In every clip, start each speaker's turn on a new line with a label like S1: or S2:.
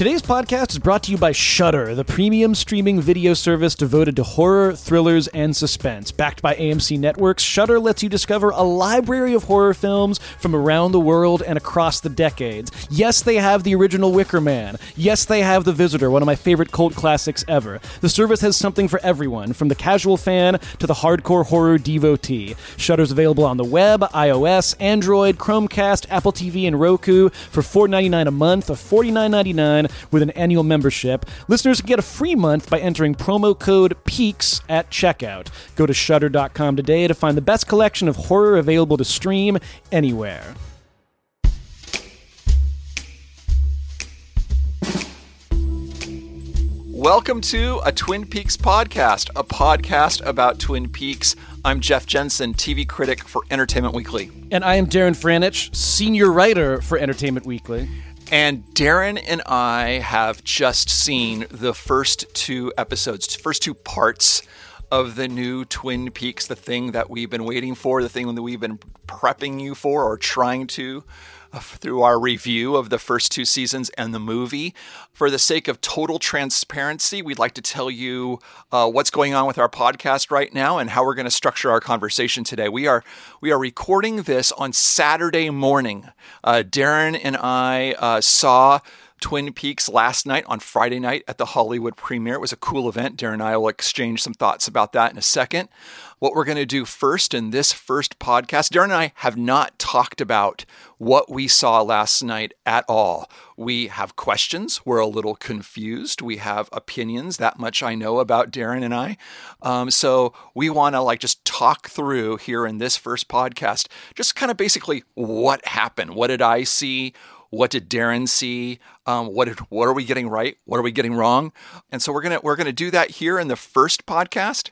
S1: Today's podcast is brought to you by Shudder, the premium streaming video service devoted to horror, thrillers, and suspense. Backed by AMC Networks, Shudder lets you discover a library of horror films from around the world and across the decades. Yes, they have the original Wicker Man. Yes, they have The Visitor, one of my favorite cult classics ever. The service has something for everyone, from the casual fan to the hardcore horror devotee. Shudder's available on the web, iOS, Android, Chromecast, Apple TV, and Roku for $4.99 a month or $49.99 with an annual membership. Listeners can get a free month by entering promo code PEAKS at checkout. Go to shudder.com today to find the best collection of horror available to stream anywhere.
S2: Welcome to a Twin Peaks podcast, a podcast about Twin Peaks. I'm Jeff Jensen, TV critic for Entertainment Weekly.
S1: And I am Darren Franich, senior writer for Entertainment Weekly.
S2: And Darren and I have just seen the first two episodes, first two parts of the new Twin Peaks, the thing that we've been waiting for, the thing that we've been prepping you for or trying to through our review of the first two seasons and the movie. For the sake of total transparency, we'd like to tell you uh, what's going on with our podcast right now and how we're going to structure our conversation today. We are we are recording this on Saturday morning. Uh, Darren and I uh, saw. Twin Peaks last night on Friday night at the Hollywood premiere. It was a cool event. Darren and I will exchange some thoughts about that in a second. What we're going to do first in this first podcast, Darren and I have not talked about what we saw last night at all. We have questions. We're a little confused. We have opinions. That much I know about Darren and I. Um, so we want to like just talk through here in this first podcast, just kind of basically what happened. What did I see? What did Darren see? Um, what did, what are we getting right? What are we getting wrong? And so we're gonna we're gonna do that here in the first podcast.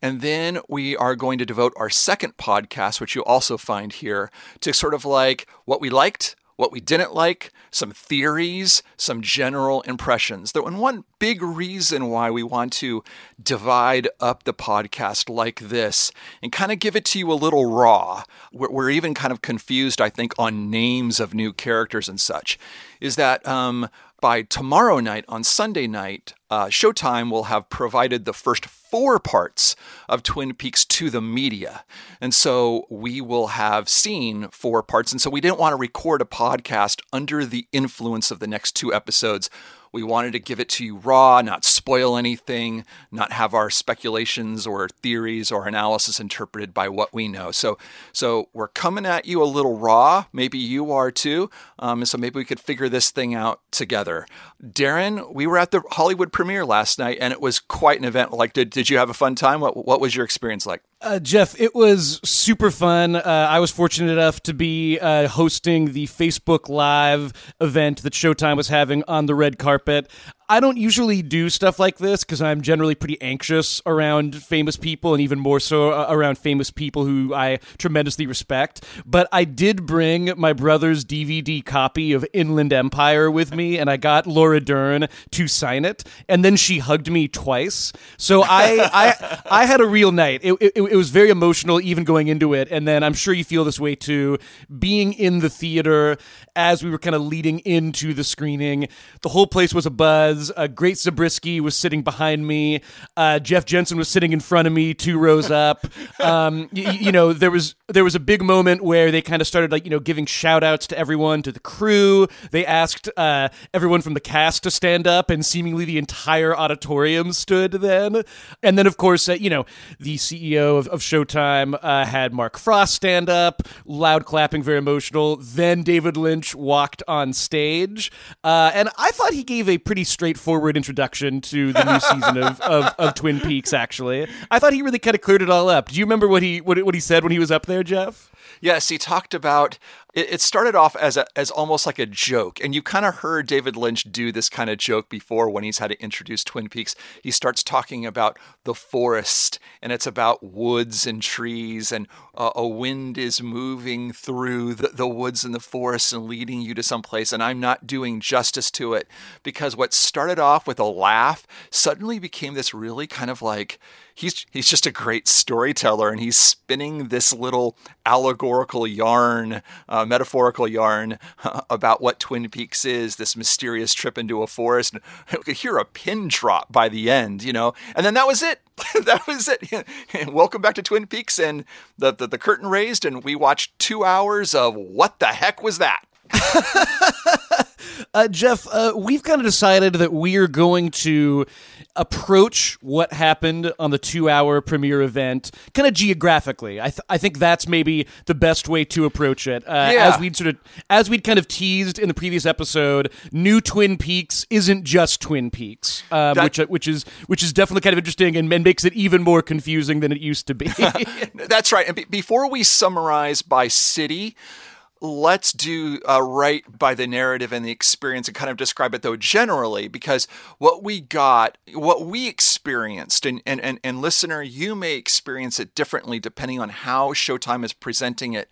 S2: And then we are going to devote our second podcast, which you'll also find here, to sort of like what we liked, what we didn't like, some theories, some general impressions. Though, And one big reason why we want to divide up the podcast like this and kind of give it to you a little raw, we're even kind of confused, I think, on names of new characters and such, is that um, by tomorrow night, on Sunday night, uh, Showtime will have provided the first four parts of Twin Peaks to the media. And so we will have seen four parts. And so we didn't want to record a podcast under the influence of the next two episodes. We wanted to give it to you raw, not spoil anything, not have our speculations or theories or analysis interpreted by what we know. So, so we're coming at you a little raw. Maybe you are too. Um, so maybe we could figure this thing out together. Darren, we were at the Hollywood premiere last night, and it was quite an event. Like, did did you have a fun time? What what was your experience like?
S1: Uh, Jeff, it was super fun. Uh, I was fortunate enough to be uh, hosting the Facebook Live event that Showtime was having on the red carpet. I don't usually do stuff like this because I'm generally pretty anxious around famous people and even more so uh, around famous people who I tremendously respect. But I did bring my brother's DVD copy of Inland Empire with me, and I got Laura Dern to sign it, and then she hugged me twice. So I I, I had a real night. It, it, it was very emotional even going into it, and then I'm sure you feel this way too. Being in the theater as we were kind of leading into the screening, the whole place was a buzz. Uh, Grace Zabriskie was sitting behind me. Uh, Jeff Jensen was sitting in front of me, two rows up. Um, y- you know, there was there was a big moment where they kind of started like you know giving shout outs to everyone, to the crew. They asked uh, everyone from the cast to stand up, and seemingly the entire auditorium stood then. And then, of course, uh, you know, the CEO of, of Showtime uh, had Mark Frost stand up, loud clapping, very emotional. Then David Lynch walked on stage, uh, and I thought he gave a pretty straightforward introduction to the new season of, of, of Twin Peaks. Actually, I thought he really kind of cleared it all up. Do you remember what he what, what he said when he was up there, Jeff?
S2: Yes, he talked about it, started off as a, as almost like a joke, and you kind of heard David Lynch do this kind of joke before when he's had to introduce Twin Peaks. He starts talking about the forest, and it's about woods and trees, and uh, a wind is moving through the, the woods and the forest and leading you to someplace. And I'm not doing justice to it because what started off with a laugh suddenly became this really kind of like he's he's just a great storyteller and he's spinning this little allegorical yarn uh, metaphorical yarn about what Twin Peaks is, this mysterious trip into a forest. And we could hear a pin drop by the end, you know, and then that was it. that was it. Welcome back to Twin Peaks, and the, the the curtain raised, and we watched two hours of what the heck was that?
S1: uh, Jeff, uh, we've kind of decided that we are going to approach what happened on the two hour premiere event kind of geographically. I, th- I think that's maybe the best way to approach it. Uh,
S2: Yeah.
S1: As we'd sort of, as we'd kind of teased in the previous episode, new Twin Peaks isn't just Twin Peaks, um,
S2: That-
S1: which, which is, which is definitely kind of interesting and, and makes it even more confusing than it used to be.
S2: That's right. And be- before we summarize by city, let's do uh, right by the narrative and the experience and kind of describe it though generally because what we got what we experienced and, and, and, and listener you may experience it differently depending on how showtime is presenting it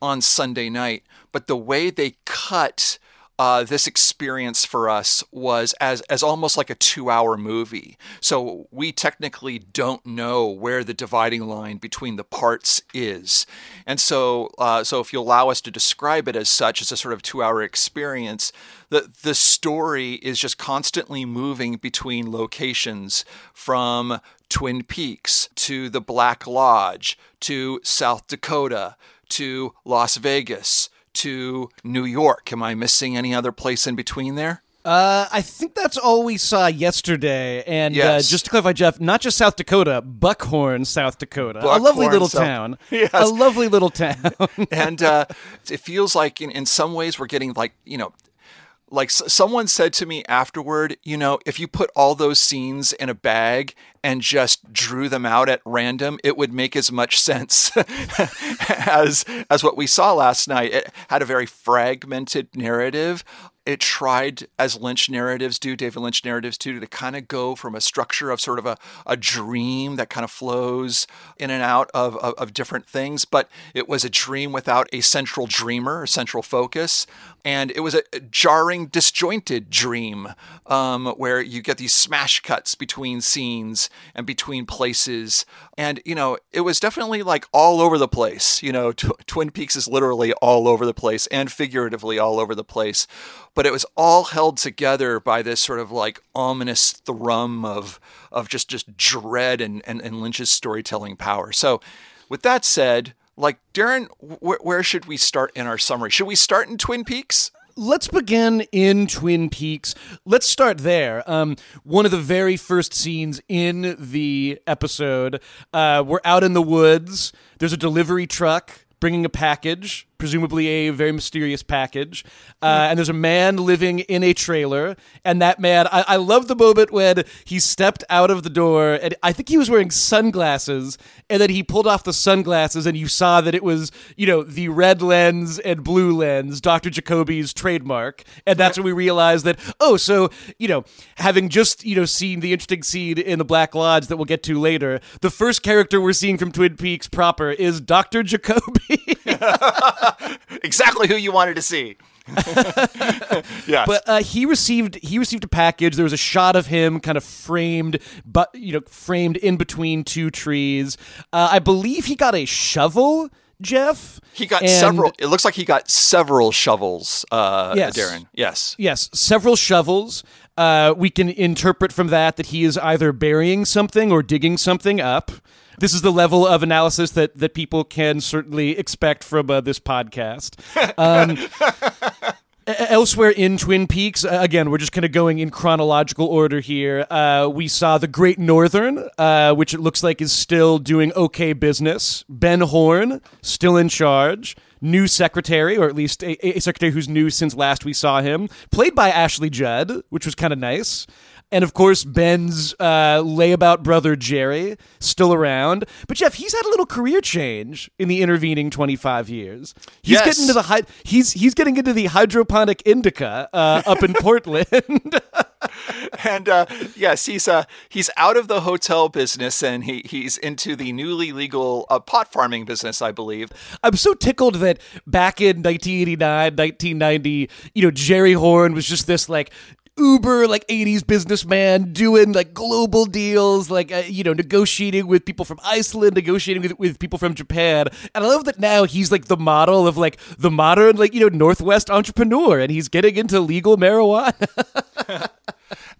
S2: on sunday night but the way they cut uh, this experience for us was as as almost like a two hour movie. So we technically don't know where the dividing line between the parts is, and so uh, so if you allow us to describe it as such as a sort of two hour experience, the the story is just constantly moving between locations from Twin Peaks to the Black Lodge to South Dakota to Las Vegas to New York. Am I missing any other place in between there?
S1: Uh, I think that's all we saw yesterday. And
S2: Yes.
S1: uh, just to clarify, Jeff, not just South Dakota, Buckhorn, South Dakota. a lovely little
S2: South-
S1: town.
S2: Yes.
S1: A lovely little town.
S2: and uh, it feels like in, in some ways we're getting like you know like someone said to me afterward you know if you put all those scenes in a bag and just drew them out at random it would make as much sense as as what we saw last night. It had a very fragmented narrative it tried as lynch narratives do david lynch narratives do to kind of go from a structure of sort of a, a dream that kind of flows in and out of, of, of different things but it was a dream without a central dreamer a central focus. And it was a jarring disjointed dream um, where you get these smash cuts between scenes and between places. And you know it was definitely like all over the place you know Tw- twin peaks is literally all over the place and figuratively all over the place but it was all held together by this sort of like ominous thrum of of just just dread and and, and lynch's storytelling power so with that said like darren wh- where should we start in our summary should we start in twin peaks
S1: Let's begin in Twin Peaks. Let's start there. Um, one of the very first scenes in the episode, uh, we're out in the woods. There's a delivery truck bringing a package, presumably a very mysterious package. Uh, and there's a man living in a trailer. And that man, I, I love the moment when he stepped out of the door, and I think he was wearing sunglasses, and then he pulled off the sunglasses, and you saw that it was, you know, the red lens and blue lens, Dr. Jacoby's trademark. And that's when we realized that, oh, so, you know, having just, you know, seen the interesting scene in the Black Lodge that we'll get to later, the first character we're seeing from Twin Peaks proper is Dr. Jacoby.
S2: exactly who you wanted to see yes
S1: But uh, he received he received a package. There was a shot of him kind of framed, but you know, framed in between two trees. Uh, I believe he got a shovel, Jeff.
S2: he got
S1: and-
S2: several it looks like he got several shovels uh
S1: Yes.
S2: darren yes
S1: Yes, several shovels. Uh, we can interpret from that that he is either burying something or digging something up. This is the level of analysis that, that people can certainly expect from uh, this podcast. Um, Elsewhere in Twin Peaks, again, we're just kind of going in chronological order here. Uh, we saw the Great Northern, uh, which it looks like is still doing okay business. Ben Horne, still in charge. New secretary, or at least a, a secretary who's new since last we saw him, played by Ashley Judd, which was kind of nice. And of course, Ben's uh, layabout brother Jerry, still around. But Jeff, he's had a little career change in the intervening 25 years. He's
S2: Yes.
S1: getting into the hy- he's he's getting into the hydroponic indica uh, up in Portland.
S2: and uh, yes, he's uh, he's out of the hotel business and he he's into the newly legal uh, pot farming business, I believe.
S1: I'm so tickled that back in 1989, 1990, you know, Jerry Horne was just this like uber like 80s businessman doing like global deals, like uh, you know, negotiating with people from Iceland, negotiating with with people from Japan. And I love that now he's like the model of like the modern like you know Northwest entrepreneur, and he's getting into legal marijuana.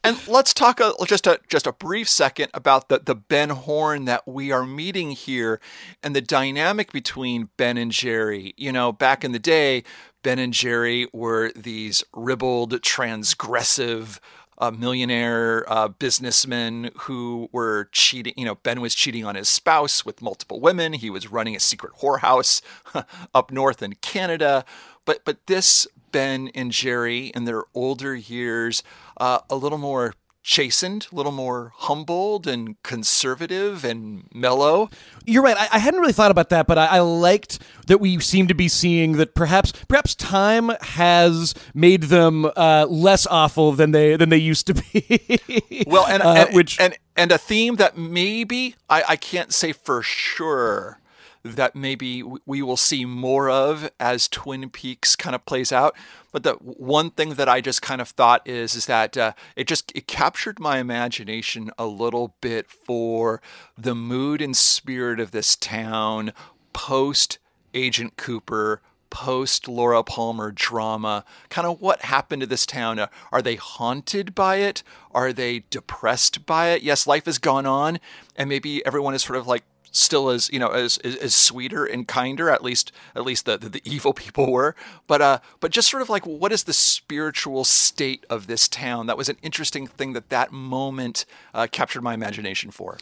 S2: And let's talk a, just a just a brief second about the the Ben Horne that we are meeting here, and the dynamic between Ben and Jerry. You know, back in the day, Ben and Jerry were these ribald, transgressive. Uh, millionaire uh, businessmen who were cheating. You know, Ben was cheating on his spouse with multiple women. He was running a secret whorehouse up north in Canada. But but this Ben and Jerry in their older years uh, a little more chastened, a little more humbled and conservative and mellow.
S1: You're right. I, I hadn't really thought about that, but I, I, liked that we seem to be seeing that perhaps perhaps time has made them uh, less awful than they than they used to be.
S2: well, and, uh, and, which and and a theme that maybe I, I can't say for sure that maybe we will see more of as Twin Peaks kind of plays out. But the one thing that I just kind of thought is is that uh, it just it captured my imagination a little bit for the mood and spirit of this town post Agent Cooper, post Laura Palmer drama, kind of what happened to this town. Uh, are they haunted by it? Are they depressed by it? Yes, life has gone on, and maybe everyone is sort of like still as you know as, as, sweeter and kinder at least at least the, the, the evil people were. But uh but just sort of like what is the spiritual state of this town? That was an interesting thing that that moment uh, captured my imagination for.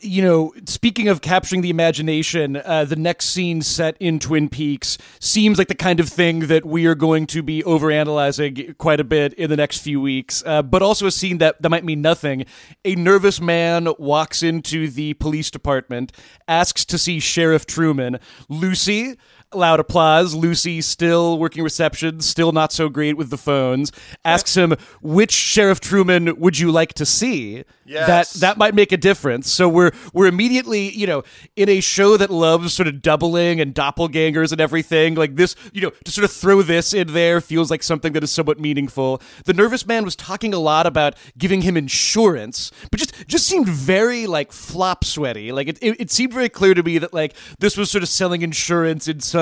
S1: You know, speaking of capturing the imagination, uh, the next scene set in Twin Peaks seems like the kind of thing that we are going to be overanalyzing quite a bit in the next few weeks, uh, but also a scene that, that might mean nothing. A nervous man walks into the police department, asks to see Sheriff Truman. Lucy, loud applause. Lucy, still working reception, still not so great with the phones, asks him, "Which Sheriff Truman would you like to see?"
S2: Yes.
S1: That that might make a difference. So we're we're immediately, you know, in a show that loves sort of doubling and doppelgangers and everything. Like this, you know, to sort of throw this in there feels like something that is somewhat meaningful. The nervous man was talking a lot about giving him insurance, but just just seemed very like flop sweaty. Like it, it, it seemed very clear to me that like this was sort of selling insurance in some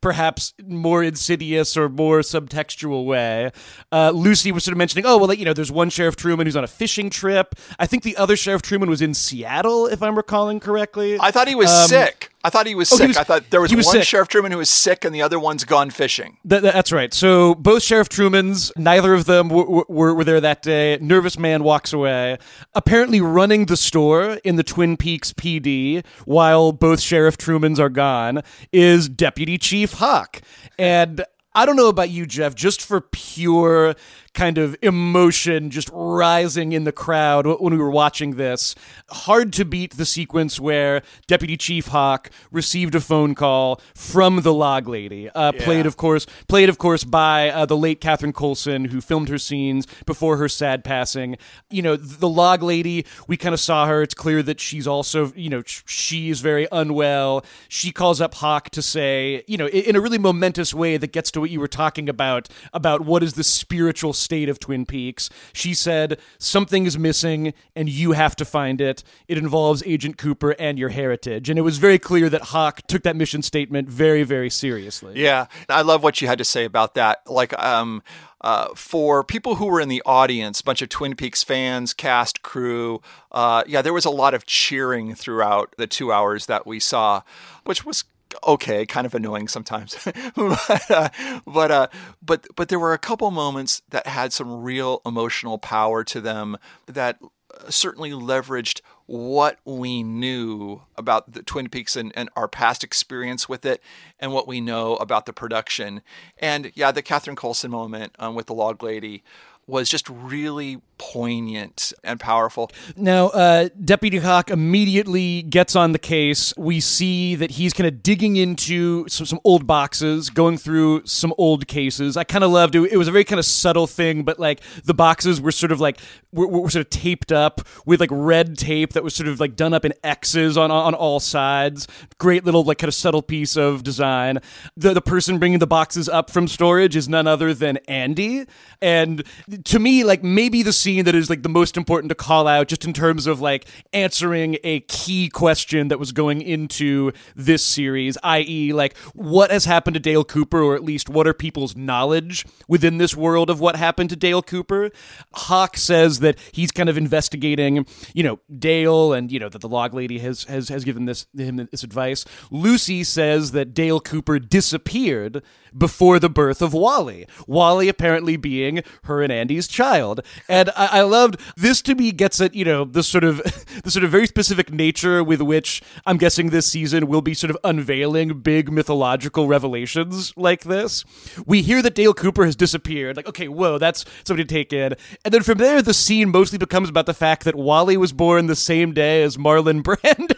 S1: perhaps more insidious or more subtextual way. Uh, Lucy was sort of mentioning, oh well, you know, there's one Sheriff Truman who's on a fishing trip. I think the other Sheriff Truman was in Seattle, if I'm recalling correctly.
S2: I thought he was um, sick. I thought he was oh, sick. He was, I thought there was, was one sick. Sheriff Truman who was sick and the other one's gone fishing.
S1: Th- that's right. So both Sheriff Trumans, neither of them w- w- were there that day. Nervous man walks away. Apparently running the store in the Twin Peaks PD while both Sheriff Trumans are gone is Deputy Chief Hawk. And I don't know about you, Jeff, just for pure kind of emotion just rising in the crowd when we were watching this. Hard to beat the sequence where Deputy Chief Hawk received a phone call from the log lady. Uh, yeah. Played, of course, played of course by uh, the late Catherine Coulson, who filmed her scenes before her sad passing. You know, the log lady. We kind of saw her. It's clear that she's also, you know, she is very unwell. She calls up Hawk to say, you know, in a really momentous way that gets to what you were talking about about what is the spiritual state of Twin Peaks. She said, Something is missing and you have to find it. It involves Agent Cooper and your heritage. And it was very clear that Hawk took that mission statement very, very seriously.
S2: Yeah. I love what you had to say about that. Like, um, uh, for people who were in the audience, bunch of Twin Peaks fans, cast, crew, uh, yeah, there was a lot of cheering throughout the two hours that we saw, which was okay, kind of annoying sometimes, but uh, but uh, but but there were a couple moments that had some real emotional power to them that uh, certainly leveraged what we knew about the Twin Peaks and, and, our past experience with it, and what we know about the production. And yeah, the Catherine Coulson moment um, with the Log Lady was just really poignant and powerful.
S1: Now, uh, Deputy Hawk immediately gets on the case. We see that he's kind of digging into some, some old boxes, going through some old cases. I kind of loved it. It was a very kind of subtle thing, but like the boxes were sort of like were, were sort of taped up with like red tape that was sort of like done up in X's on on all sides. Great little like kind of subtle piece of design. The the person bringing the boxes up from storage is none other than Andy, and to me, like maybe the scene that is like the most important to call out just in terms of like answering a key question that was going into this series, i.e., like what has happened to Dale Cooper, or at least what are people's knowledge within this world of what happened to Dale Cooper. Hawk says that he's kind of investigating, you know, Dale and, you know, that the log lady has has, has given this him this advice. Lucy says that Dale Cooper disappeared before the birth of Wally. Wally apparently being her and Andy's child. And I, I loved this to me gets at, you know, the sort of the sort of very specific nature with which I'm guessing this season will be sort of unveiling big mythological revelations like this. We hear that Dale Cooper has disappeared. Like, okay, whoa, that's somebody to take in. And then from there, the scene mostly becomes about the fact that Wally was born the same day as Marlon Brando.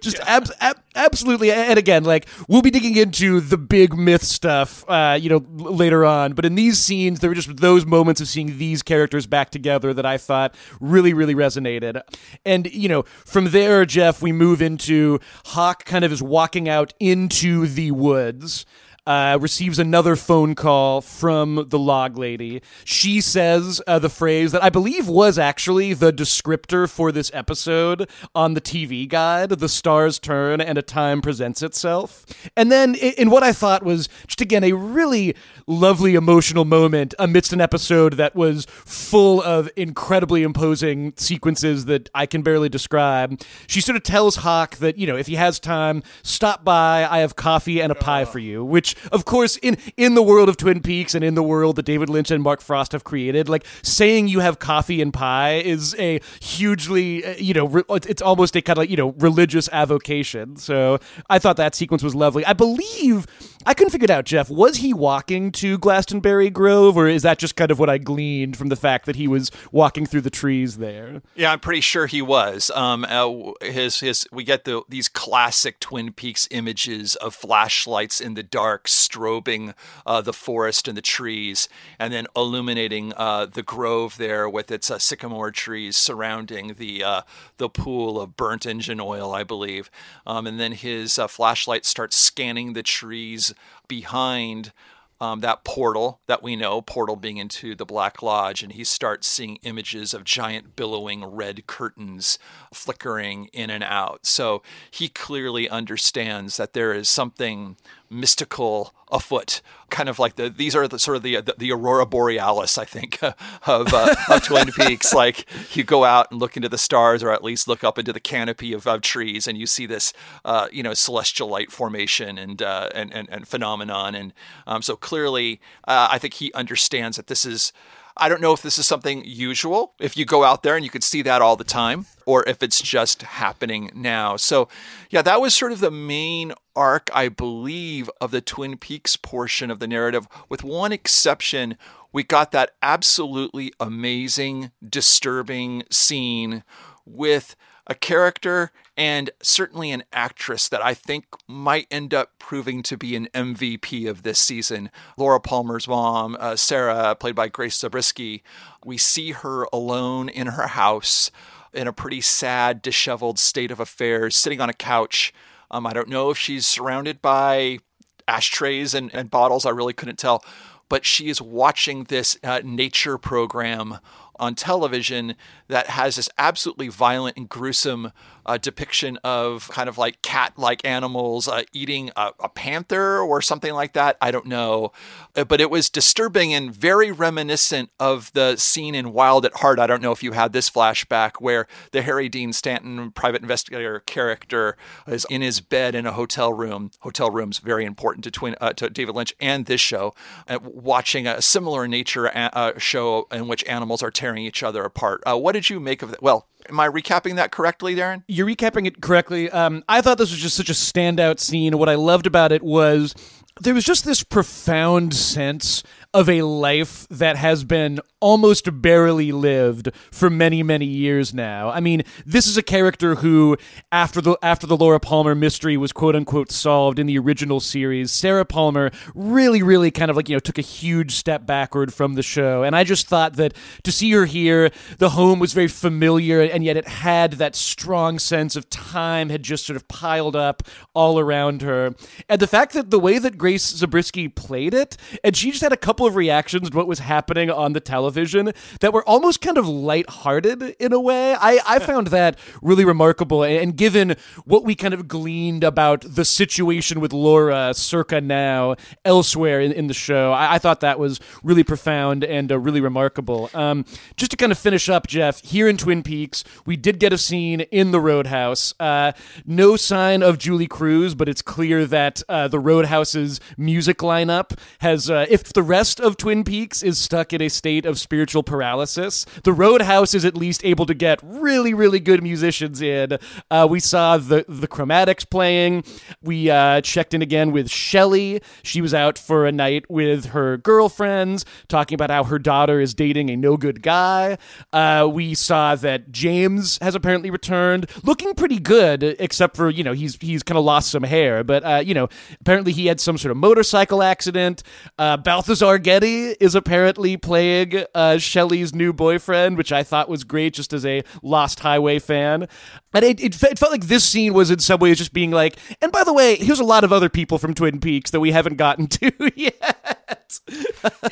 S1: just ab- ab- absolutely and again like we'll be digging into the big myth stuff uh, you know later on but in these scenes there were just those moments of seeing these characters back together that i thought really really resonated. And you know from there jeff we move into hawk kind of is walking out into the woods uh, receives another phone call from the log lady. She says uh, the phrase that I believe was actually the descriptor for this episode on the TV guide the stars turn and a time presents itself. And then, in what I thought was just again a really lovely emotional moment amidst an episode that was full of incredibly imposing sequences that I can barely describe, she sort of tells Hawk that, you know, if he has time, stop by. I have coffee and a pie for you, which of course, in in the world of Twin Peaks and in the world that David Lynch and Mark Frost have created, like saying you have coffee and pie is a hugely, uh, you know, re- it's almost a kind of like you know religious avocation. So I thought that sequence was lovely. I believe I couldn't figure it out, Jeff. Was he walking to Glastonbury Grove, or is that just kind of what I gleaned from the fact that he was walking through the trees there?
S2: Yeah, I'm pretty sure he was. Um, uh, his his we get the these classic Twin Peaks images of flashlights in the dark strobing uh, the forest and the trees, and then illuminating uh, the grove there with its uh, sycamore trees surrounding the uh, the pool of burnt engine oil, I believe. Um, and then his uh, flashlight starts scanning the trees behind um, that portal that we know, portal being into the Black Lodge, and he starts seeing images of giant billowing red curtains flickering in and out. So he clearly understands that there is something mystical afoot, kind of like the these are the sort of the the, the aurora borealis, I think, of, uh, of Twin Peaks. Like you go out and look into the stars, or at least look up into the canopy of, of trees, and you see this, uh, you know, celestial light formation and uh, and, and, and phenomenon. And um, so clearly, uh, I think he understands that this is. I don't know if this is something usual, if you go out there and you could see that all the time, or if it's just happening now. So, yeah, that was sort of the main arc, I believe, of the Twin Peaks portion of the narrative, with one exception. We got that absolutely amazing, disturbing scene with a character and certainly an actress that I think might end up proving to be an MVP of this season. Laura Palmer's mom, uh, Sarah, played by Grace Zabriskie. We see her alone in her house in a pretty sad, disheveled state of affairs, sitting on a couch. Um, I don't know if she's surrounded by ashtrays and, and bottles. I really couldn't tell. But she is watching this uh, nature program on television that has this absolutely violent and gruesome uh, depiction of kind of like cat like animals uh, eating a, a, panther or something like that. I don't know. Uh, but it was disturbing and very reminiscent of the scene in Wild at Heart. I don't know if you had this flashback where the Harry Dean Stanton private investigator character is in his bed in a hotel room. Hotel rooms very important to, twin, uh, to David Lynch and this show, uh, watching a similar nature uh, show in which animals are tearing each other apart. what did you make of that? Well, Am I recapping that correctly, Darren?
S1: You're recapping it correctly. Um, I thought this was just such a standout scene. What I loved about it was there was just this profound sense of a life that has been almost barely lived for many many years now. I mean, this is a character who after the after the Laura Palmer mystery was quote unquote solved in the original series, Sarah Palmer really really kind of like, you know, took a huge step backward from the show. And I just thought that to see her here, the home was very familiar and yet it had that strong sense of time had just sort of piled up all around her. And the fact that the way that Grace Zabriskie played it, and she just had a couple of reactions to what was happening on the television that were almost kind of lighthearted in a way. I, I found that really remarkable. And given what we kind of gleaned about the situation with Laura circa now elsewhere in, in the show, I, I thought that was really profound and uh, really remarkable. Um, just to kind of finish up, Jeff, here in Twin Peaks, we did get a scene in the Roadhouse. Uh, no sign of Julee Cruise, but it's clear that uh, the Roadhouse's music lineup has, uh, if the rest of Twin Peaks is stuck in a state of spiritual paralysis, the Roadhouse is at least able to get really, really good musicians in. Uh, we saw the the Chromatics playing. We uh, checked in again with Shelly. She was out for a night with her girlfriends, talking about how her daughter is dating a no good guy. Uh, we saw that James has apparently returned, looking pretty good, except for you know he's he's kind of lost some hair, but uh, you know apparently he had some sort of motorcycle accident. Uh, Balthazar Getty is apparently playing uh, Shelly's new boyfriend, which I thought was great, just as a Lost Highway fan. And it, it, it felt like this scene was in some ways just being like, and by the way, here's a lot of other people from Twin Peaks that we haven't gotten to yet.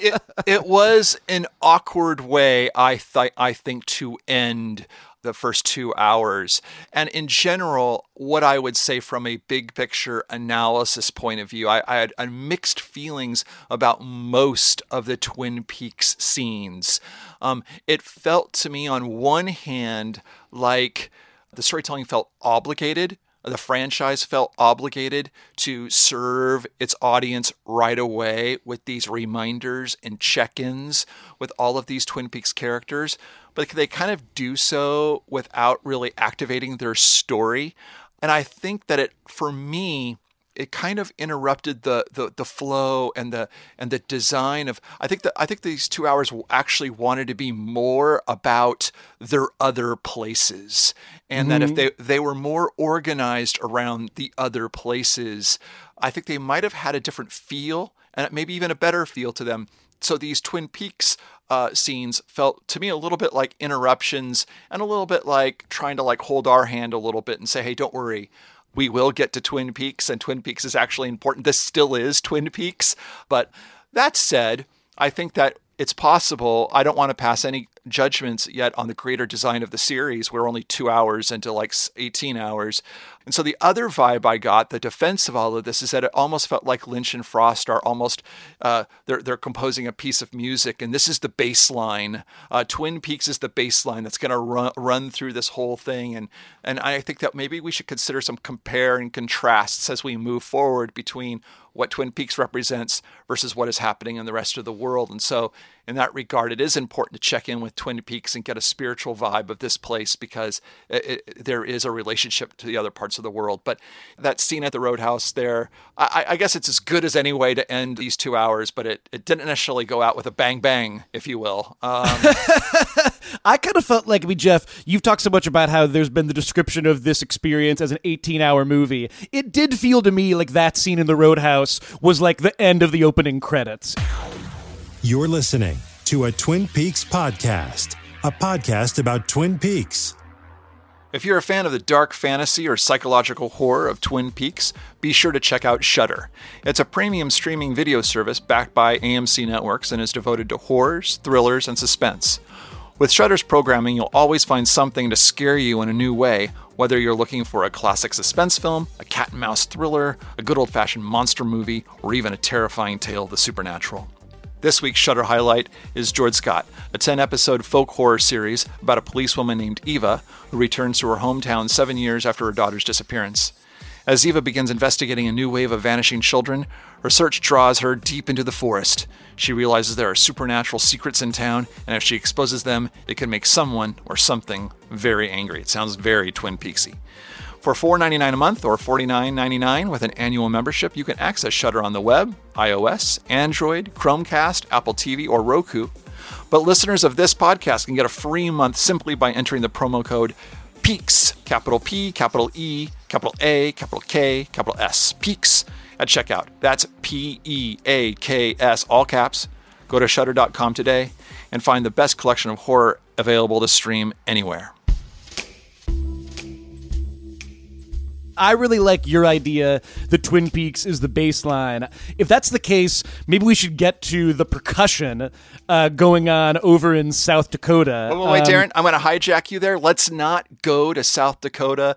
S2: it, it was an awkward way, I th- I think, to end the first two hours. And in general, what I would say from a big picture analysis point of view, I, I had mixed feelings about most of the Twin Peaks scenes. Um, it felt to me, on one hand, like the storytelling felt obligated the franchise felt obligated to serve its audience right away with these reminders and check ins with all of these Twin Peaks characters, but they kind of do so without really activating their story. And I think that it, for me, it kind of interrupted the, the the flow and the and the design of I think that I think these two hours actually wanted to be more about their other places and mm-hmm. that if mm-hmm. they they were more organized around the other places I think they might have had a different feel and maybe even a better feel to them so these Twin Peaks uh, scenes felt to me a little bit like interruptions and a little bit like trying to like hold our hand a little bit and say hey don't worry we will get to Twin Peaks, and Twin Peaks is actually important. This still is Twin Peaks. But that said, I think that it's possible. I don't want to pass any judgments yet on the creator design of the series. We're only two hours into like 18 hours. And so the other vibe I got, the defense of all of this, is that it almost felt like Lynch and Frost are almost uh, they're they're composing a piece of music, and this is the bass line. Uh, Twin Peaks is the bass line that's going to run run through this whole thing, and and I think that maybe we should consider some compare and contrasts as we move forward between what Twin Peaks represents versus what is happening in the rest of the world. And so, in that regard, it is important to check in with Twin Peaks and get a spiritual vibe of this place because it, it, there is a relationship to the other parts of the world. But that scene at the Roadhouse there, I, I, guess it's as good as any way to end these two hours, but it, it didn't necessarily go out with a bang bang, if you will. Um,
S1: I kind of felt like, I mean, Jeff, you've talked so much about how there's been the description of this experience as an 18 hour movie. It did feel to me like that scene in the Roadhouse was like the end of the opening credits.
S3: You're listening to a Twin Peaks podcast, a podcast about Twin Peaks.
S2: If you're a fan of the dark fantasy or psychological horror of Twin Peaks, be sure to check out Shudder. It's a premium streaming video service backed by AMC Networks and is devoted to horrors, thrillers, and suspense. With Shudder's programming, you'll always find something to scare you in a new way, whether you're looking for a classic suspense film, a cat and mouse thriller, a good old fashioned monster movie, or even a terrifying tale of the supernatural. This week's Shudder highlight is Jordskott, a 10 episode folk horror series about a policewoman named Eva who returns to her hometown seven years after her daughter's disappearance. As Eva begins investigating a new wave of vanishing children, her search draws her deep into the forest. She realizes there are supernatural secrets in town, and if she exposes them, it can make someone or something very angry. It sounds very Twin Peaksy. For $4.99 a month or $49.99 with an annual membership, you can access Shudder on the web, iOS, Android, Chromecast, Apple TV, or Roku. But listeners of this podcast can get a free month simply by entering the promo code PEAKS, capital P, capital E, capital A, capital K, capital S, PEAKS at checkout. That's P E A K S, all caps. Go to shudder.com today and find the best collection of horror available to stream anywhere.
S1: I really like your idea that Twin Peaks is the baseline. If that's the case, maybe we should get to the percussion uh, going on over in South Dakota.
S2: Wait, wait, um, Darren, I'm going to hijack you there. Let's not go to South Dakota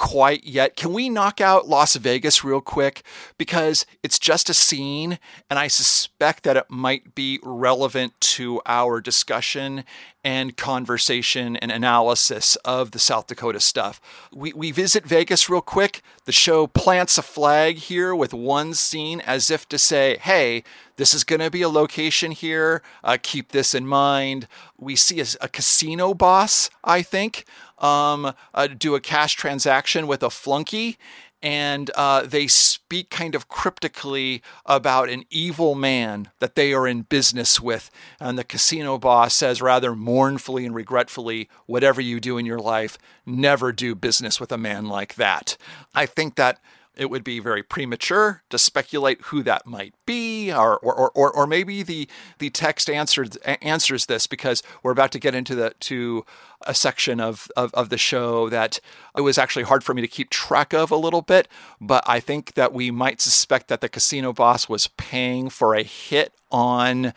S2: quite yet. Can we knock out Las Vegas real quick? Because it's just a scene, and I suspect that it might be relevant to our discussion and conversation and analysis of the South Dakota stuff. We, we visit Vegas real quick. The show plants a flag here with one scene as if to say, hey, this is going to be a location here. Uh, keep this in mind. We see a, a casino boss, I think, um, uh, do a cash transaction with a flunky, and uh, they speak kind of cryptically about an evil man that they are in business with. And the casino boss says, rather mournfully and regretfully, whatever you do in your life, never do business with a man like that. I think that it would be very premature to speculate who that might be, or or, or, or maybe the the text answers answers this because we're about to get into the to a section of, of, of the show that it was actually hard for me to keep track of a little bit. But I think that we might suspect that the casino boss was paying for a hit on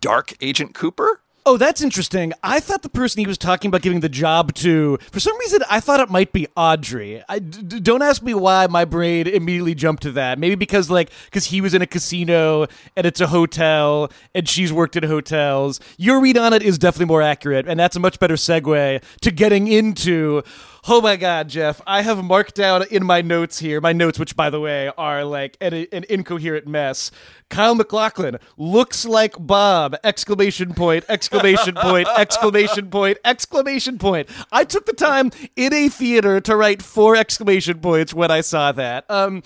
S2: Dark Agent Cooper.
S1: Oh, that's interesting. I thought the person he was talking about giving the job to, for some reason, I thought it might be Audrey. I, d- don't ask me why my brain immediately jumped to that. Maybe because, like, because he was in a casino and it's a hotel and she's worked in hotels. Your read on it is definitely more accurate, and that's a much better segue to getting into Oh my God, Jeff! I have marked down in my notes here, my notes, which by the way are like an, an incoherent mess. Kyle MacLachlan looks like Bob! Exclamation point! Exclamation point! Exclamation point! Exclamation point! I took the time in a theater to write four exclamation points when I saw that. Um,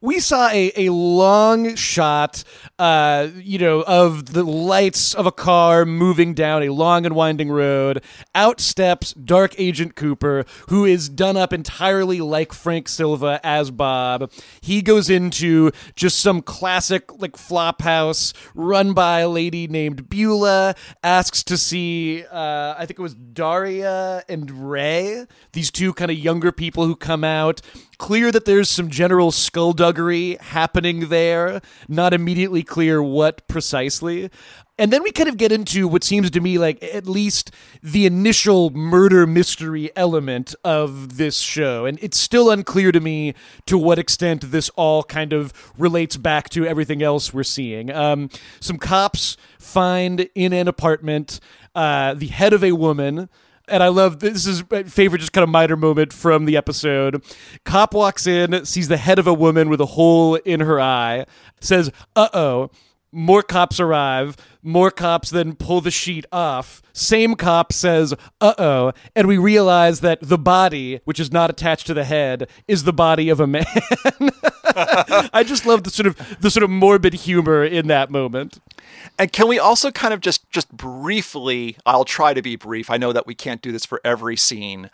S1: we saw a a long shot, uh, you know, of the lights of a car moving down a long and winding road. Out steps Dark Agent Cooper, who is done up entirely like Frank Silva as Bob. He goes into just some classic like flop house run by a lady named Beulah, asks to see uh, I think it was Daria and Ray, these two kind of younger people who come out clear that there's some general skullduggery happening there, not immediately clear what precisely. And then we kind of get into what seems to me like at least the initial murder mystery element of this show. And it's still unclear to me to what extent this all kind of relates back to everything else we're seeing. Um, some cops find in an apartment uh, the head of a woman and I love this is my favorite just kind of minor moment from the episode. Cop walks in, sees the head of a woman with a hole in her eye, says, "Uh oh." More cops arrive. More cops then pull the sheet off. Same cop says, uh oh. And we realize that the body, which is not attached to the head, is the body of a man. I just love the sort of the sort of morbid humor in that moment.
S2: And can we also kind of just just briefly, I'll try to be brief. I know that we can't do this for every scene,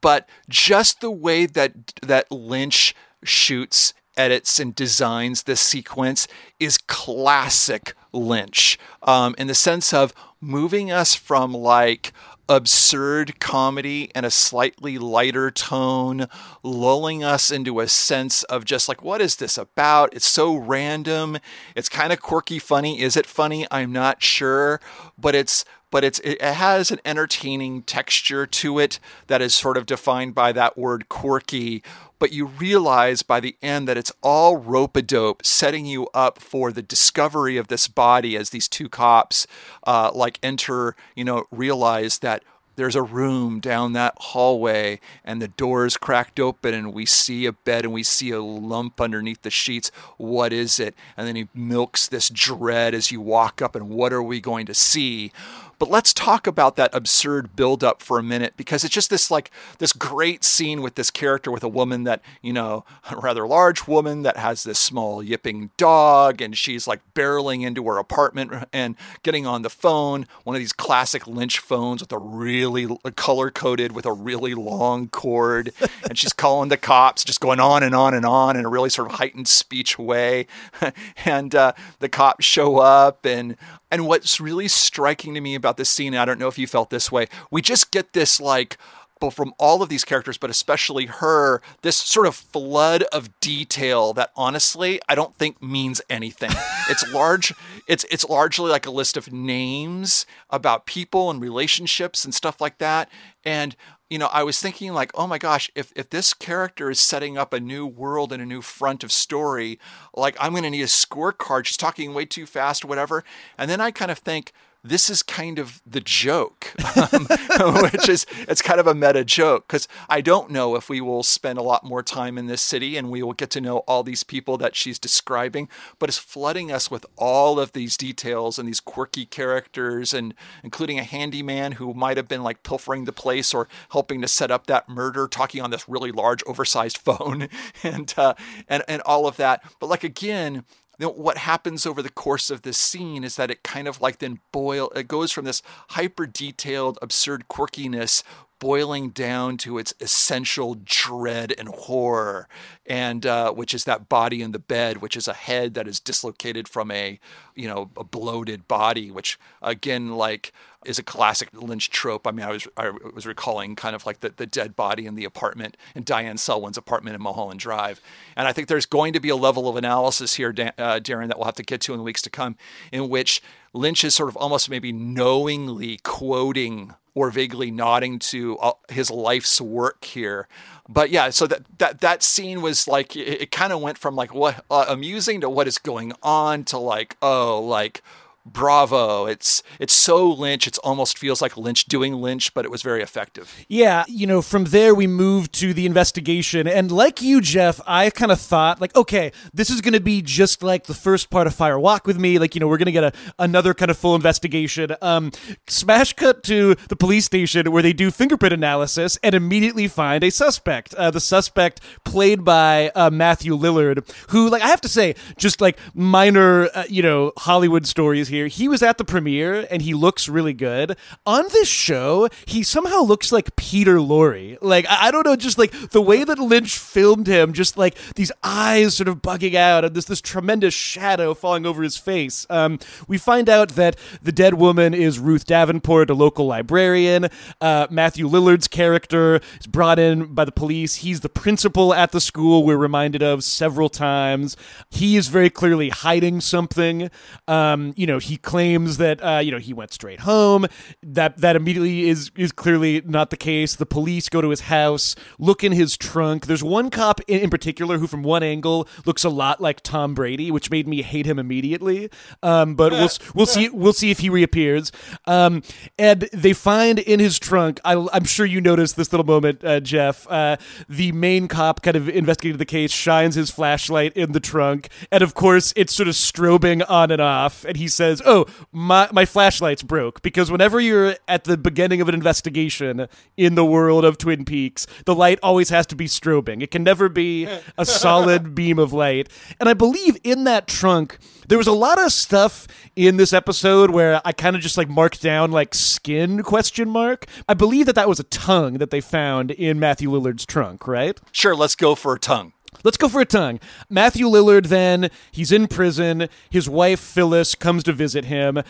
S2: but just the way that that Lynch shoots edits and designs this sequence is classic Lynch um, in the sense of moving us from like absurd comedy and a slightly lighter tone, lulling us into a sense of just like, what is this about? It's so random. It's kind of quirky funny. Is it funny? I'm not sure, but it's but it's it has an entertaining texture to it that is sort of defined by that word quirky but you realize by the end that it's all rope a dope, setting you up for the discovery of this body as these two cops, uh, like enter, you know, realize that there's a room down that hallway and the door's cracked open and we see a bed and we see a lump underneath the sheets. What is it? And then he milks this dread as you walk up and what are we going to see? But let's talk about that absurd buildup for a minute because it's just this like this great scene with this character with a woman that, you know, a rather large woman that has this small yipping dog and she's like barreling into her apartment and getting on the phone, one of these classic Lynch phones with a really color coded with a really long cord. and she's calling the cops, just going on and on and on in a really sort of heightened speech way. and uh, the cops show up and and what's really striking to me about this scene, I don't know if you felt this way, we just get this like but from all of these characters, but especially her, this sort of flood of detail that honestly I don't think means anything. it's large. It's it's largely like a list of names about people and relationships and stuff like that. And you know, I was thinking like, oh my gosh, if if this character is setting up a new world and a new front of story, like I'm going to need a scorecard. She's talking way too fast, whatever. And then I kind of think this is kind of the joke, um, which is it's kind of a meta joke because I don't know if we will spend a lot more time in this city and we will get to know all these people that she's describing, but it's flooding us with all of these details and these quirky characters and including a handyman who might have been like pilfering the place or helping to set up that murder, talking on this really large, oversized phone, and uh, and and all of that. But like again, you know, what happens over the course of this scene is that it kind of like then boil it goes from this hyper detailed absurd quirkiness boiling down to its essential dread and horror and uh, which is that body in the bed which is a head that is dislocated from a you know a bloated body which again like is a classic Lynch trope. I mean, I was I was recalling kind of like the, the dead body in the apartment in Diane Selwyn's apartment in Mulholland Drive, and I think there's going to be a level of analysis here, uh, Darren, that we'll have to get to in the weeks to come, in which Lynch is sort of almost maybe knowingly quoting or vaguely nodding to uh, his life's work here. But yeah, so that that that scene was like it, it kind of went from like what uh, amusing to what is going on to like oh like bravo. It's it's so lynch it almost feels like lynch doing lynch but it was very effective.
S1: Yeah you know from there we moved to the investigation and like you jeff i kind of thought like okay this is going to be just like the first part of fire walk with me like you know we're going to get a, another kind of full investigation. Um smash cut to the police station where they do fingerprint analysis and immediately find a suspect uh, the suspect played by uh, matthew lillard who like i have to say just like minor uh, you know hollywood stories here here. He was at the premiere and he looks really good. On this show, he somehow looks like Peter Lorre. Like, I, don't know, just like the way that Lynch filmed him, just like these eyes sort of bugging out and this, this tremendous shadow falling over his face. Um, we find out that the dead woman is Ruth Davenport, a local librarian. Uh, Matthew Lillard's character is brought in by the police. He's the principal at the school we're reminded of several times. He is very clearly hiding something. Um, you know, he claims that uh, you know he went straight home. That that immediately is is clearly not the case. The police go to his house, look in his trunk. There's one cop in, in particular who, from one angle, looks a lot like Tom Brady, which made me hate him immediately. Um, but we'll we'll see we'll see if he reappears. Um, and they find in his trunk. I, am sure you noticed this little moment, uh, Jeff. Uh, the main cop kind of investigated the case, shines his flashlight in the trunk, and of course it's sort of strobing on and off. And he says says, "Oh, my my flashlight's broke." Because whenever you're at the beginning of an investigation in the world of Twin Peaks, the light always has to be strobing. It can never be a solid beam of light. And I believe in that trunk there was a lot of stuff in this episode where I kind of just like marked down like skin question mark. I believe that that was a tongue that they found in Matthew Lillard's trunk, right?
S2: Sure, let's go for a tongue.
S1: Let's go for a tongue. Matthew Lillard, then, he's in prison. His wife, Phyllis, comes to visit him.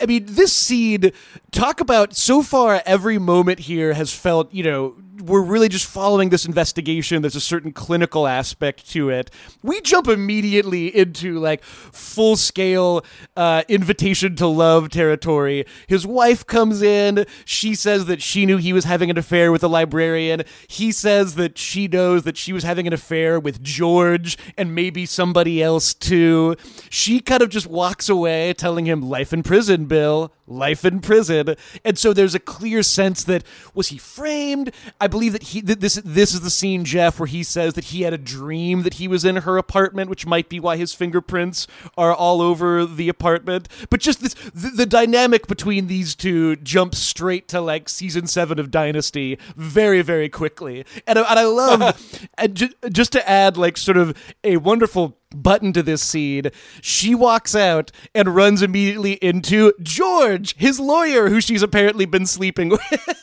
S1: I mean, this scene, talk about so far, every moment here has felt, you know, we're really just following this investigation. There's a certain clinical aspect to it. We jump immediately into like full scale uh, invitation to love territory. His wife comes in. She says that she knew he was having an affair with a librarian. He says that she knows that she was having an affair with George and maybe somebody else too. She kind of just walks away telling him, Life in prison, Bill. Life in prison. And so there's a clear sense that was he framed? I believe that he that this this is the scene, Jeff, where he says that he had a dream that he was in her apartment, which might be why his fingerprints are all over the apartment. But just this, the, the dynamic between these two jumps straight to like season seven of Dynasty very, very quickly, and and I love and ju- just to add like sort of a wonderful button to this scene. She walks out and runs immediately into George, his lawyer, who she's apparently been sleeping with.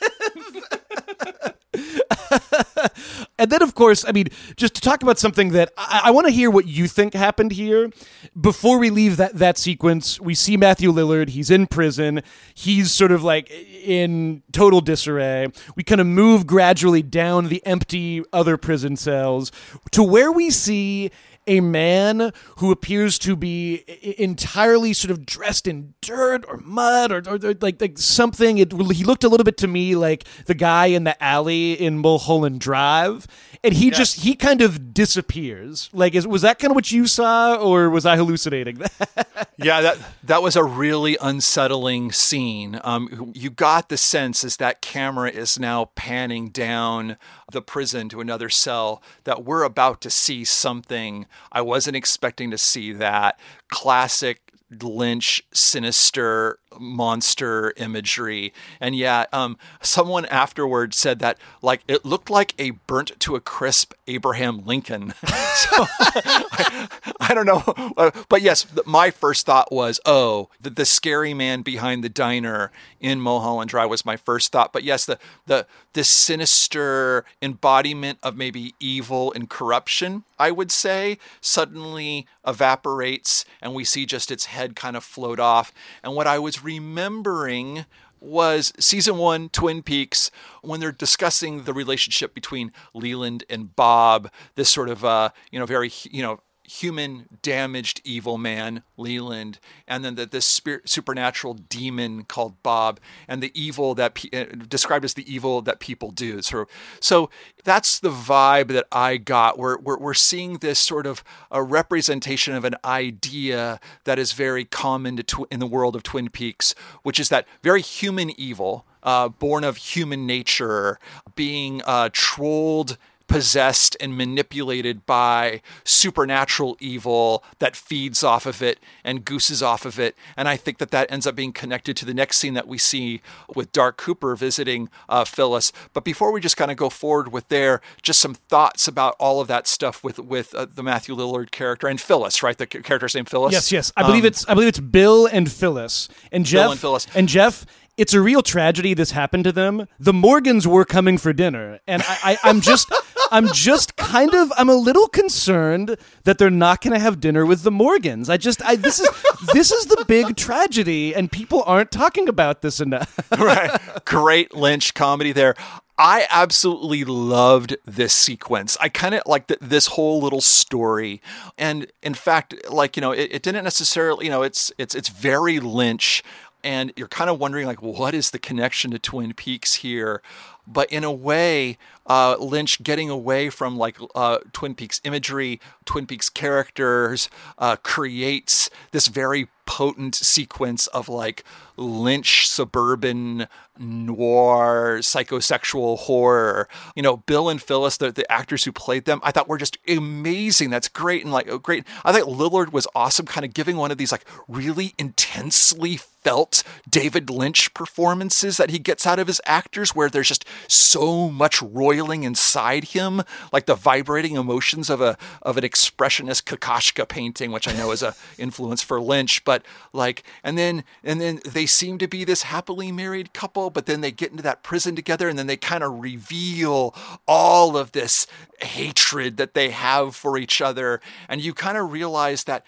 S1: and then, of course, I mean, just to talk about something that I, I want to hear what you think happened here. Before we leave that that sequence, we see Matthew Lillard. He's in prison. He's sort of like in total disarray. We kind of move gradually down the empty other prison cells to where we see a man who appears to be entirely sort of dressed in dirt or mud or, or, or like, like something. It, he looked a little bit to me like the guy in the alley in Mulholland Drive, and he just he kind of disappears. Like, is, was that kind of what you saw, or was I hallucinating that?
S2: yeah, that that was a really unsettling scene. Um, you got the sense as that camera is now panning down the prison to another cell that we're about to see something. I wasn't expecting to see that classic Lynch sinister monster imagery. And yeah, um, someone afterwards said that like it looked like a burnt to a crisp Abraham Lincoln. so I, I, don't know, uh, but yes, my first thought was, oh, the, the scary man behind the diner in Mulholland Drive was my first thought. But yes, the the this sinister embodiment of maybe evil and corruption, I would say, suddenly evaporates, and we see just its head kind of float off. And what I was remembering was season one Twin Peaks when they're discussing the relationship between Leland and Bob, this sort of uh, you know very you know human damaged evil man leland and then the, this spirit, supernatural demon called bob and the evil that uh, described as the evil that people do. So, so that's the vibe that i got. We're, we're, we're seeing this sort of a representation of an idea that is very common tw- in the world of twin peaks which is that very human evil uh, born of human nature being uh, trolled possessed and manipulated by supernatural evil that feeds off of it and gooses off of it. And I think that that ends up being connected to the next scene that we see with Dark Cooper visiting uh, Phyllis. But before we just kind of go forward with there, just some thoughts about all of that stuff with with uh, the Matthew Lillard character and Phyllis, right? The character's name Phyllis.
S1: Yes, yes. I believe um, it's I believe it's Bill and Phyllis and Jeff
S2: Bill and Phyllis
S1: and Jeff it's a real tragedy this happened to them. The Morgans were coming for dinner, and I, I, am just, I'm just kind of, I'm a little concerned that they're not going to have dinner with the Morgans. I just, I this is this is the big tragedy, and people aren't talking about this enough.
S2: right, great Lynch comedy there. I absolutely loved this sequence. I kind of like this whole little story, and in fact, like you know, it, it didn't necessarily, you know, it's it's it's very Lynch and you're kind of wondering like what is the connection to twin peaks here but in a way uh, lynch getting away from like uh, twin peaks imagery twin peaks characters uh, creates this very potent sequence of like Lynch suburban noir psychosexual horror. You know, Bill and Phyllis, the, the actors who played them, I thought were just amazing. That's great and like oh, great. I thought Lillard was awesome, kind of giving one of these like really intensely felt David Lynch performances that he gets out of his actors, where there's just so much roiling inside him, like the vibrating emotions of a of an expressionist Kokoschka painting, which I know is a influence for Lynch. But like, and then and then they seem to be this happily married couple, but then they get into that prison together, and then they kind of reveal all of this hatred that they have for each other, and you kind of realize that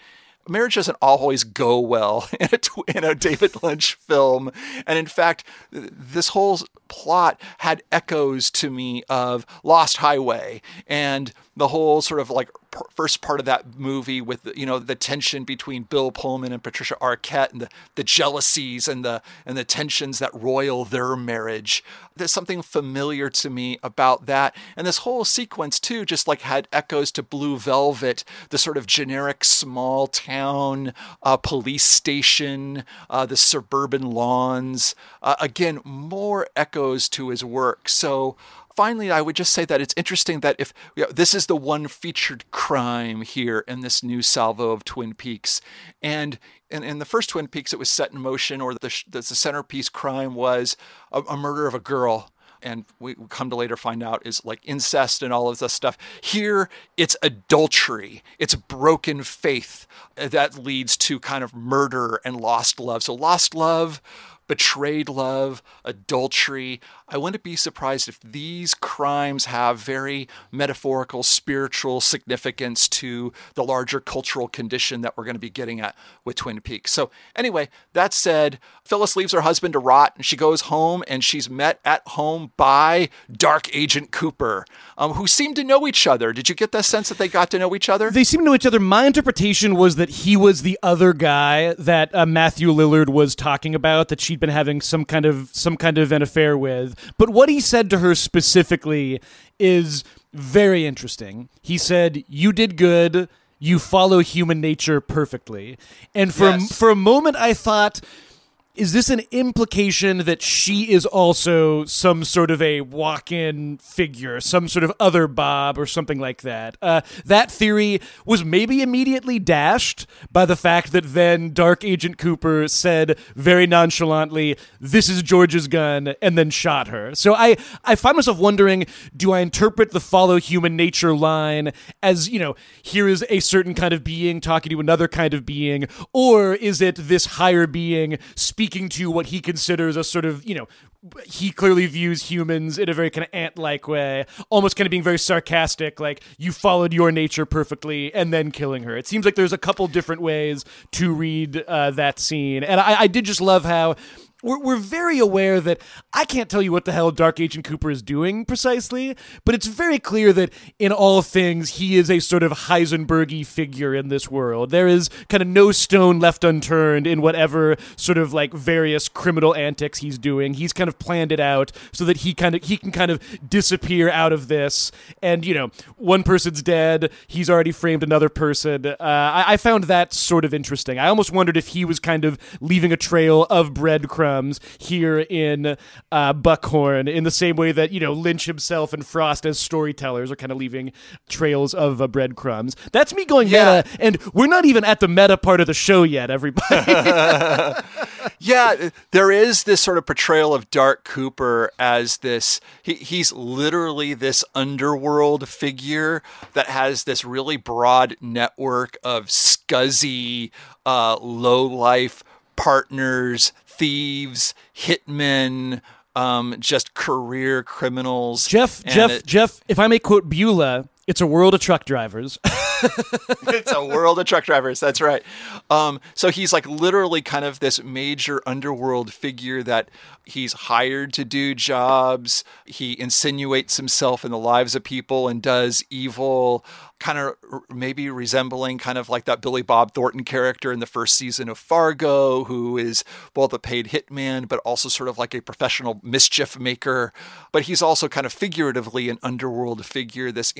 S2: marriage doesn't always go well in a, in a David Lynch film. And in fact, this whole plot had echoes to me of Lost Highway and the whole sort of like first part of that movie with you know the tension between Bill Pullman and Patricia Arquette and the, the jealousies and the and the tensions that roil their marriage. There's something familiar to me about that, and this whole sequence too just like had echoes to Blue Velvet, the sort of generic small town uh, police station, uh, the suburban lawns. Uh, again, more echoes to his work. So finally, I would just say that it's interesting that if you know, this is the one featured crime here in this new salvo of Twin Peaks, and in, in the first Twin Peaks, it was set in motion, or the, the centerpiece crime was a, a murder of a girl and we come to later find out is like incest and all of this stuff. Here, it's adultery, it's broken faith that leads to kind of murder and lost love. So, lost love, betrayed love, adultery. I wouldn't be surprised if these crimes have very metaphorical, spiritual significance to the larger cultural condition that we're going to be getting at with Twin Peaks. So, anyway, that said, Phyllis leaves her husband to rot and she goes home and she's met at home by Dark Agent Cooper, um, who seem to know each other. Did you get that sense that they got to know each other?
S1: They seem to know each other. My interpretation was that he was the other guy that uh, Matthew Lillard was talking about that she'd been having some kind of some kind of an affair with. But what he said to her specifically is very interesting. He said, "You did good. You follow human nature perfectly." And for
S2: Yes.
S1: for a moment I thought is this an implication that she is also some sort of a walk-in figure, some sort of other Bob or something like that? Uh, that theory was maybe immediately dashed by the fact that then Dark Agent Cooper said very nonchalantly, "This is George's gun," and then shot her. So I I find myself wondering, do I interpret the follow human nature line as you know, here is a certain kind of being talking to another kind of being, or is it this higher being speaking to what he considers a sort of, you know, he clearly views humans in a very kind of ant-like way, almost kind of being very sarcastic, like you followed your nature perfectly, and then killing her. It seems like there's a couple different ways to read uh, that scene, and I, I did just love how we're, we're very aware that I can't tell you what the hell Dark Agent Cooper is doing precisely, but it's very clear that in all things he is a sort of Heisenbergy figure in this world. There is kind of no stone left unturned in whatever sort of like various criminal antics he's doing. He's kind of planned it out so that he kind of he can kind of disappear out of this. And you know, one person's dead. He's already framed another person. Uh, I, I found that sort of interesting. I almost wondered if he was kind of leaving a trail of breadcrumbs here in uh, Buckhorn, in the same way that you know Lynch himself and Frost as storytellers are kind of leaving trails of uh, breadcrumbs. That's me going
S2: Yeah.
S1: meta, and we're not even at the meta part of the show yet. Everybody,
S2: yeah, there is this sort of portrayal of Dark Cooper as this. He, he's literally this underworld figure that has this really broad network of scuzzy, uh, low life partners, thieves, hitmen, um, just career criminals.
S1: Jeff,
S2: And
S1: Jeff,
S2: it-
S1: Jeff. If I may quote Beulah, it's a world of truck drivers.
S2: it's a world of truck drivers. That's right. Um, so he's like literally kind of this major underworld figure that he's hired to do jobs. He insinuates himself in the lives of people and does evil, kind of maybe resembling kind of like that Billy Bob Thornton character in the first season of Fargo, who is both a paid hitman, but also sort of like a professional mischief maker. But he's also kind of figuratively an underworld figure, this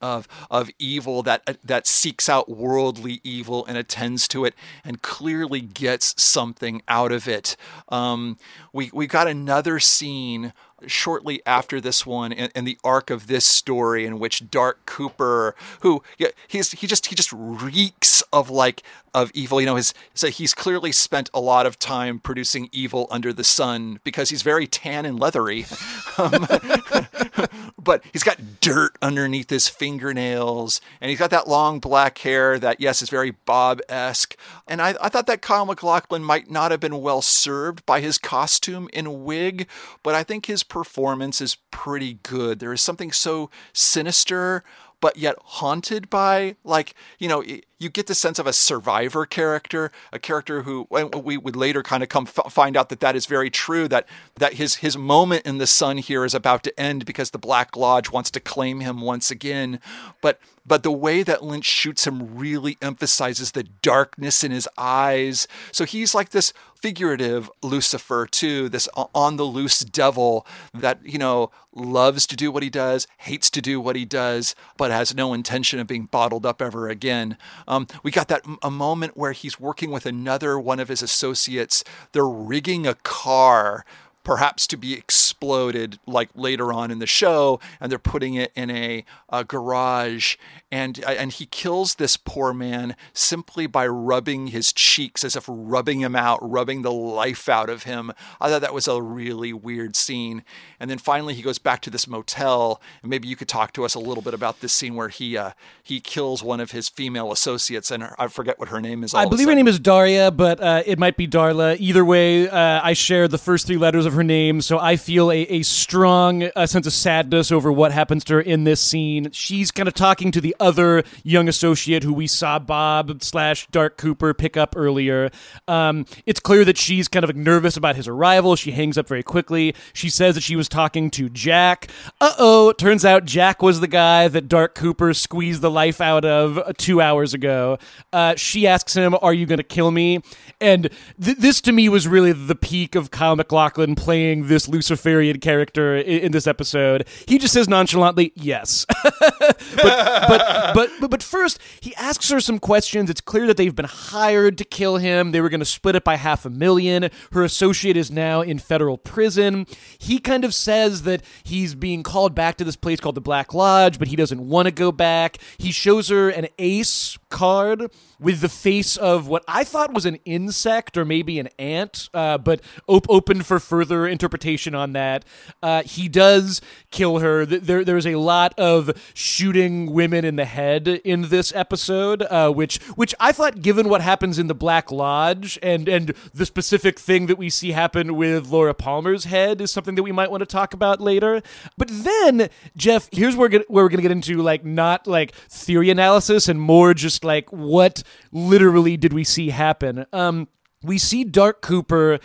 S2: of of evil that that seeks out worldly evil and attends to it, and clearly gets something out of it. Um, we we got another scene shortly after this one in, in the arc of this story in which Dark Cooper, who he's he just he just reeks of like of evil. You know, his so he's clearly spent a lot of time producing evil under the sun because he's very tan and leathery. Um, but he's got dirt underneath his fingernails, and he's got that long black hair that, yes, is very Bob esque. And I, I thought that Kyle MacLachlan might not have been well served by his costume in wig, but I think his performance is pretty good. There is something so sinister. But yet haunted by, like, you know, you get the sense of a survivor character, a character who we would later kind of come f- find out that that is very true. That that his his moment in the sun here is about to end because the Black Lodge wants to claim him once again. But but the way that Lynch shoots him really emphasizes the darkness in his eyes. So he's like this figurative Lucifer too, this on the loose devil that you know loves to do what he does, hates to do what he does, but has no intention of being bottled up ever again. Um, we got that a moment where he's working with another one of his associates. They're rigging a car perhaps to be exploded like later on in the show, and they're putting it in a, a garage, and uh, and he kills this poor man simply by rubbing his cheeks as if rubbing him out, rubbing the life out of him. I thought that was a really weird scene. And then finally, he goes back to this motel, and maybe you could talk to us a little bit about this scene where he uh, he kills one of his female associates, and I forget what her name is.
S1: I believe her name is Daria, but uh, it might be Darla. Either way, uh, I share the first three letters of her name, so I feel a, a strong uh, sense of sadness over what happens to her in this scene. She's kind of talking to the other young associate who we saw Bob slash Dark Cooper pick up earlier. Um, it's clear that she's kind of nervous about his arrival. She hangs up very quickly. She says that she was talking to Jack. Uh oh, turns out Jack was the guy that Dark Cooper squeezed the life out of two hours ago. Uh, she asks him, Are you going to kill me? And th- this to me was really the peak of Kyle MacLachlan playing this Luciferian character in, in this episode. He just says nonchalantly, Yes. but, but, but, but, but first, he asks her some questions. It's clear that they've been hired to kill him. They were going to split it by half a million. Her associate is now in federal prison. He kind of says that he's being called back to this place called the Black Lodge, but he doesn't want to go back. He shows her an ace card with the face of what I thought was an insect or maybe an ant, uh, but op- open for further interpretation on that. Uh, he does kill her. There, there's a lot of shooting women in the head in this episode, uh, which, which I thought, given what happens in the Black Lodge and and the specific thing that we see happen with Laura Palmer's head, is something that we might want to talk about later. But then, Jeff, here's where, where we're gonna get into like not like theory analysis and more just like what literally did we see happen. Um, we see Dark Cooper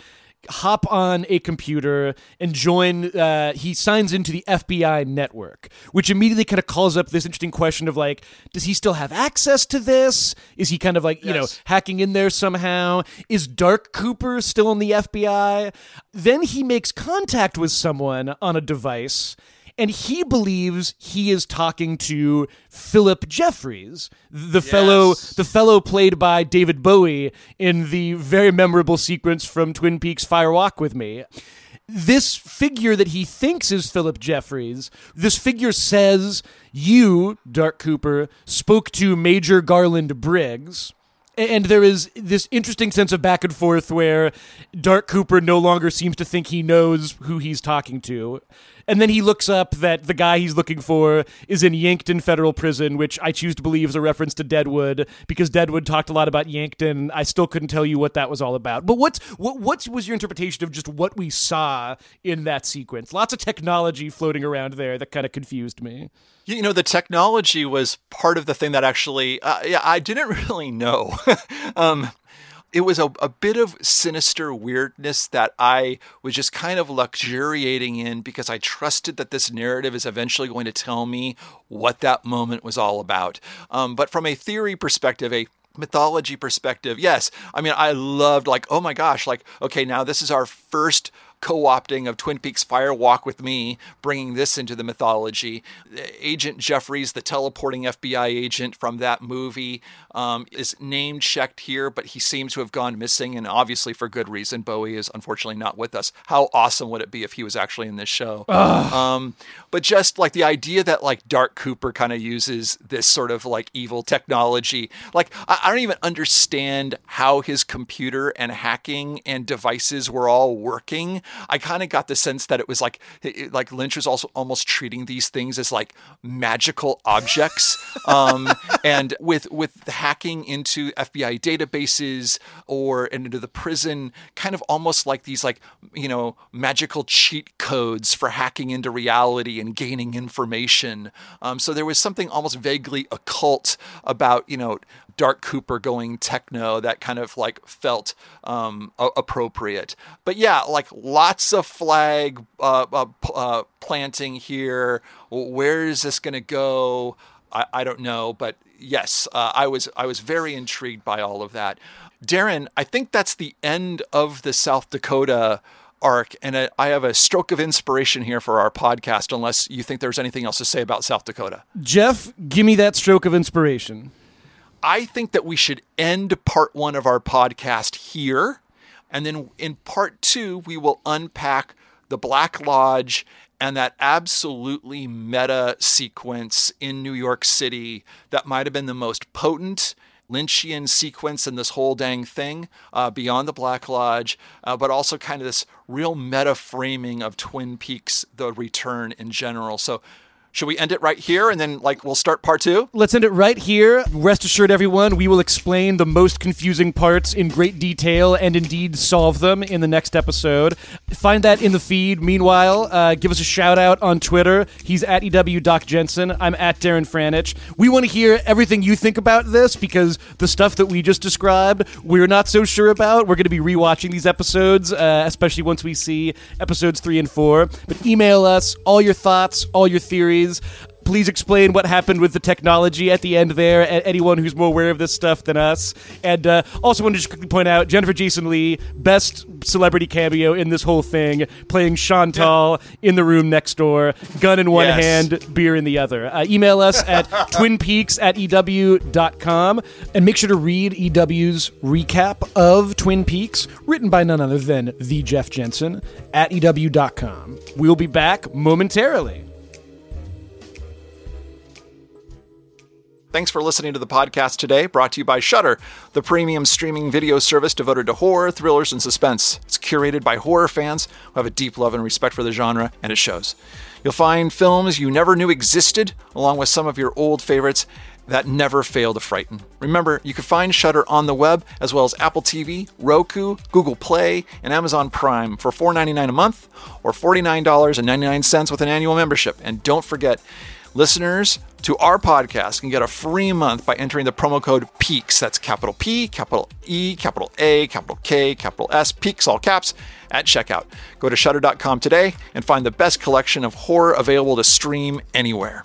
S1: hop on a computer and join uh, he signs into the fbi network which immediately kind of calls up this interesting question of like does he still have access to this? Is he kind of like you know hacking in there somehow? Is dark cooper still in the fbi then he makes contact with someone on a device and he believes he is talking to Philip Jeffries, the yes. fellow the fellow played by David Bowie in the very memorable sequence from Twin Peaks Fire Walk with Me. This figure that he thinks is Philip Jeffries, this figure says, You, Dark Cooper, spoke to Major Garland Briggs and there is this interesting sense of back and forth where Dark Cooper no longer seems to think he knows who he's talking to. And then he looks up that the guy he's looking for is in Yankton Federal Prison, which I choose to believe is a reference to Deadwood because Deadwood talked a lot about Yankton. I still couldn't tell you what that was all about. But what's what what was your interpretation of just what we saw in that sequence? Lots of technology floating around there that kind of confused me.
S2: You know, the technology was part of the thing that actually, uh, yeah, I didn't really know. um, it was a, a bit of sinister weirdness that I was just kind of luxuriating in because I trusted that this narrative is eventually going to tell me what that moment was all about. Um, but from a theory perspective, a mythology perspective, yes. I mean, I loved, like, oh my gosh, like, okay, now this is our first co-opting of Twin Peaks Fire Walk with Me, bringing this into the mythology. Agent Jeffries, the teleporting FBI agent from that movie, um, is name checked here, but he seems to have gone missing, and obviously for good reason. Bowie is unfortunately not with us. How awesome would it be if he was actually in this show? Um, but just like the idea that like Dark Cooper kind of uses this sort of like evil technology, like I, I don't even understand how his computer and hacking and devices were all working. I kind of got the sense that it was like like Lynch was also almost treating these things as like magical objects, um, and with with hacking into FBI databases or into the prison, kind of almost like these like you know magical cheat codes for hacking into reality and gaining information. Um, so there was something almost vaguely occult about you know Dark Cooper going techno that kind of like felt um, a- appropriate. But yeah, like lots of flag uh, uh, uh, planting here. Where is this going to go? I-, I, don't know, but yes, uh, I was I was very intrigued by all of that. Darren, I think that's the end of the South Dakota arc, and I have a stroke of inspiration here for our podcast. Unless you think there's anything else to say about South Dakota,
S1: Jeff, give me that stroke of inspiration.
S2: I think that we should end part one of our podcast here. And then in part two, we will unpack the Black Lodge and that absolutely meta sequence in New York City that might have been the most potent Lynchian sequence in this whole dang thing uh, beyond the Black Lodge, uh, but also kind of this real meta framing of Twin Peaks, the return in general. So should we end it right here and then like we'll start part two?
S1: Let's end it right here. Rest assured, everyone, we will explain the most confusing parts in great detail and indeed solve them in the next episode. Find that in the feed. Meanwhile, uh, give us a shout out on Twitter. He's at EW Doc Jensen. I'm at Darren Franich. We want to hear everything you think about this because the stuff that we just described, we're not so sure about. We're going to be rewatching these episodes, uh, especially once we see episodes three and four. But email us all your thoughts, all your theories Please explain what happened with the technology at the end there. Anyone who's more aware of this stuff than us. And uh, also want to just quickly point out Jennifer Jason Leigh, best celebrity cameo in this whole thing, playing Chantal in the room next door, gun in one yes. hand, beer in the other. Uh, email us at twinpeaks at ew.com and make sure to read EW's recap of Twin Peaks, written by none other than the Jeff Jensen at ew.com. We'll be back momentarily.
S2: Thanks for listening to the podcast today, brought to you by Shudder, the premium streaming video service devoted to horror, thrillers, and suspense. It's curated by horror fans who have a deep love and respect for the genre, and it shows. You'll find films you never knew existed, along with some of your old favorites that never fail to frighten. Remember, you can find Shudder on the web as well as Apple TV, Roku, Google Play, and Amazon Prime for $4.99 a month or $49.99 with an annual membership. And don't forget, Listeners to our podcast can get a free month by entering the promo code PEAKS. That's capital P, capital E, capital A, capital K, capital S, PEAKS, all caps, at checkout. Go to shudder.com today and find the best collection of horror available to stream anywhere.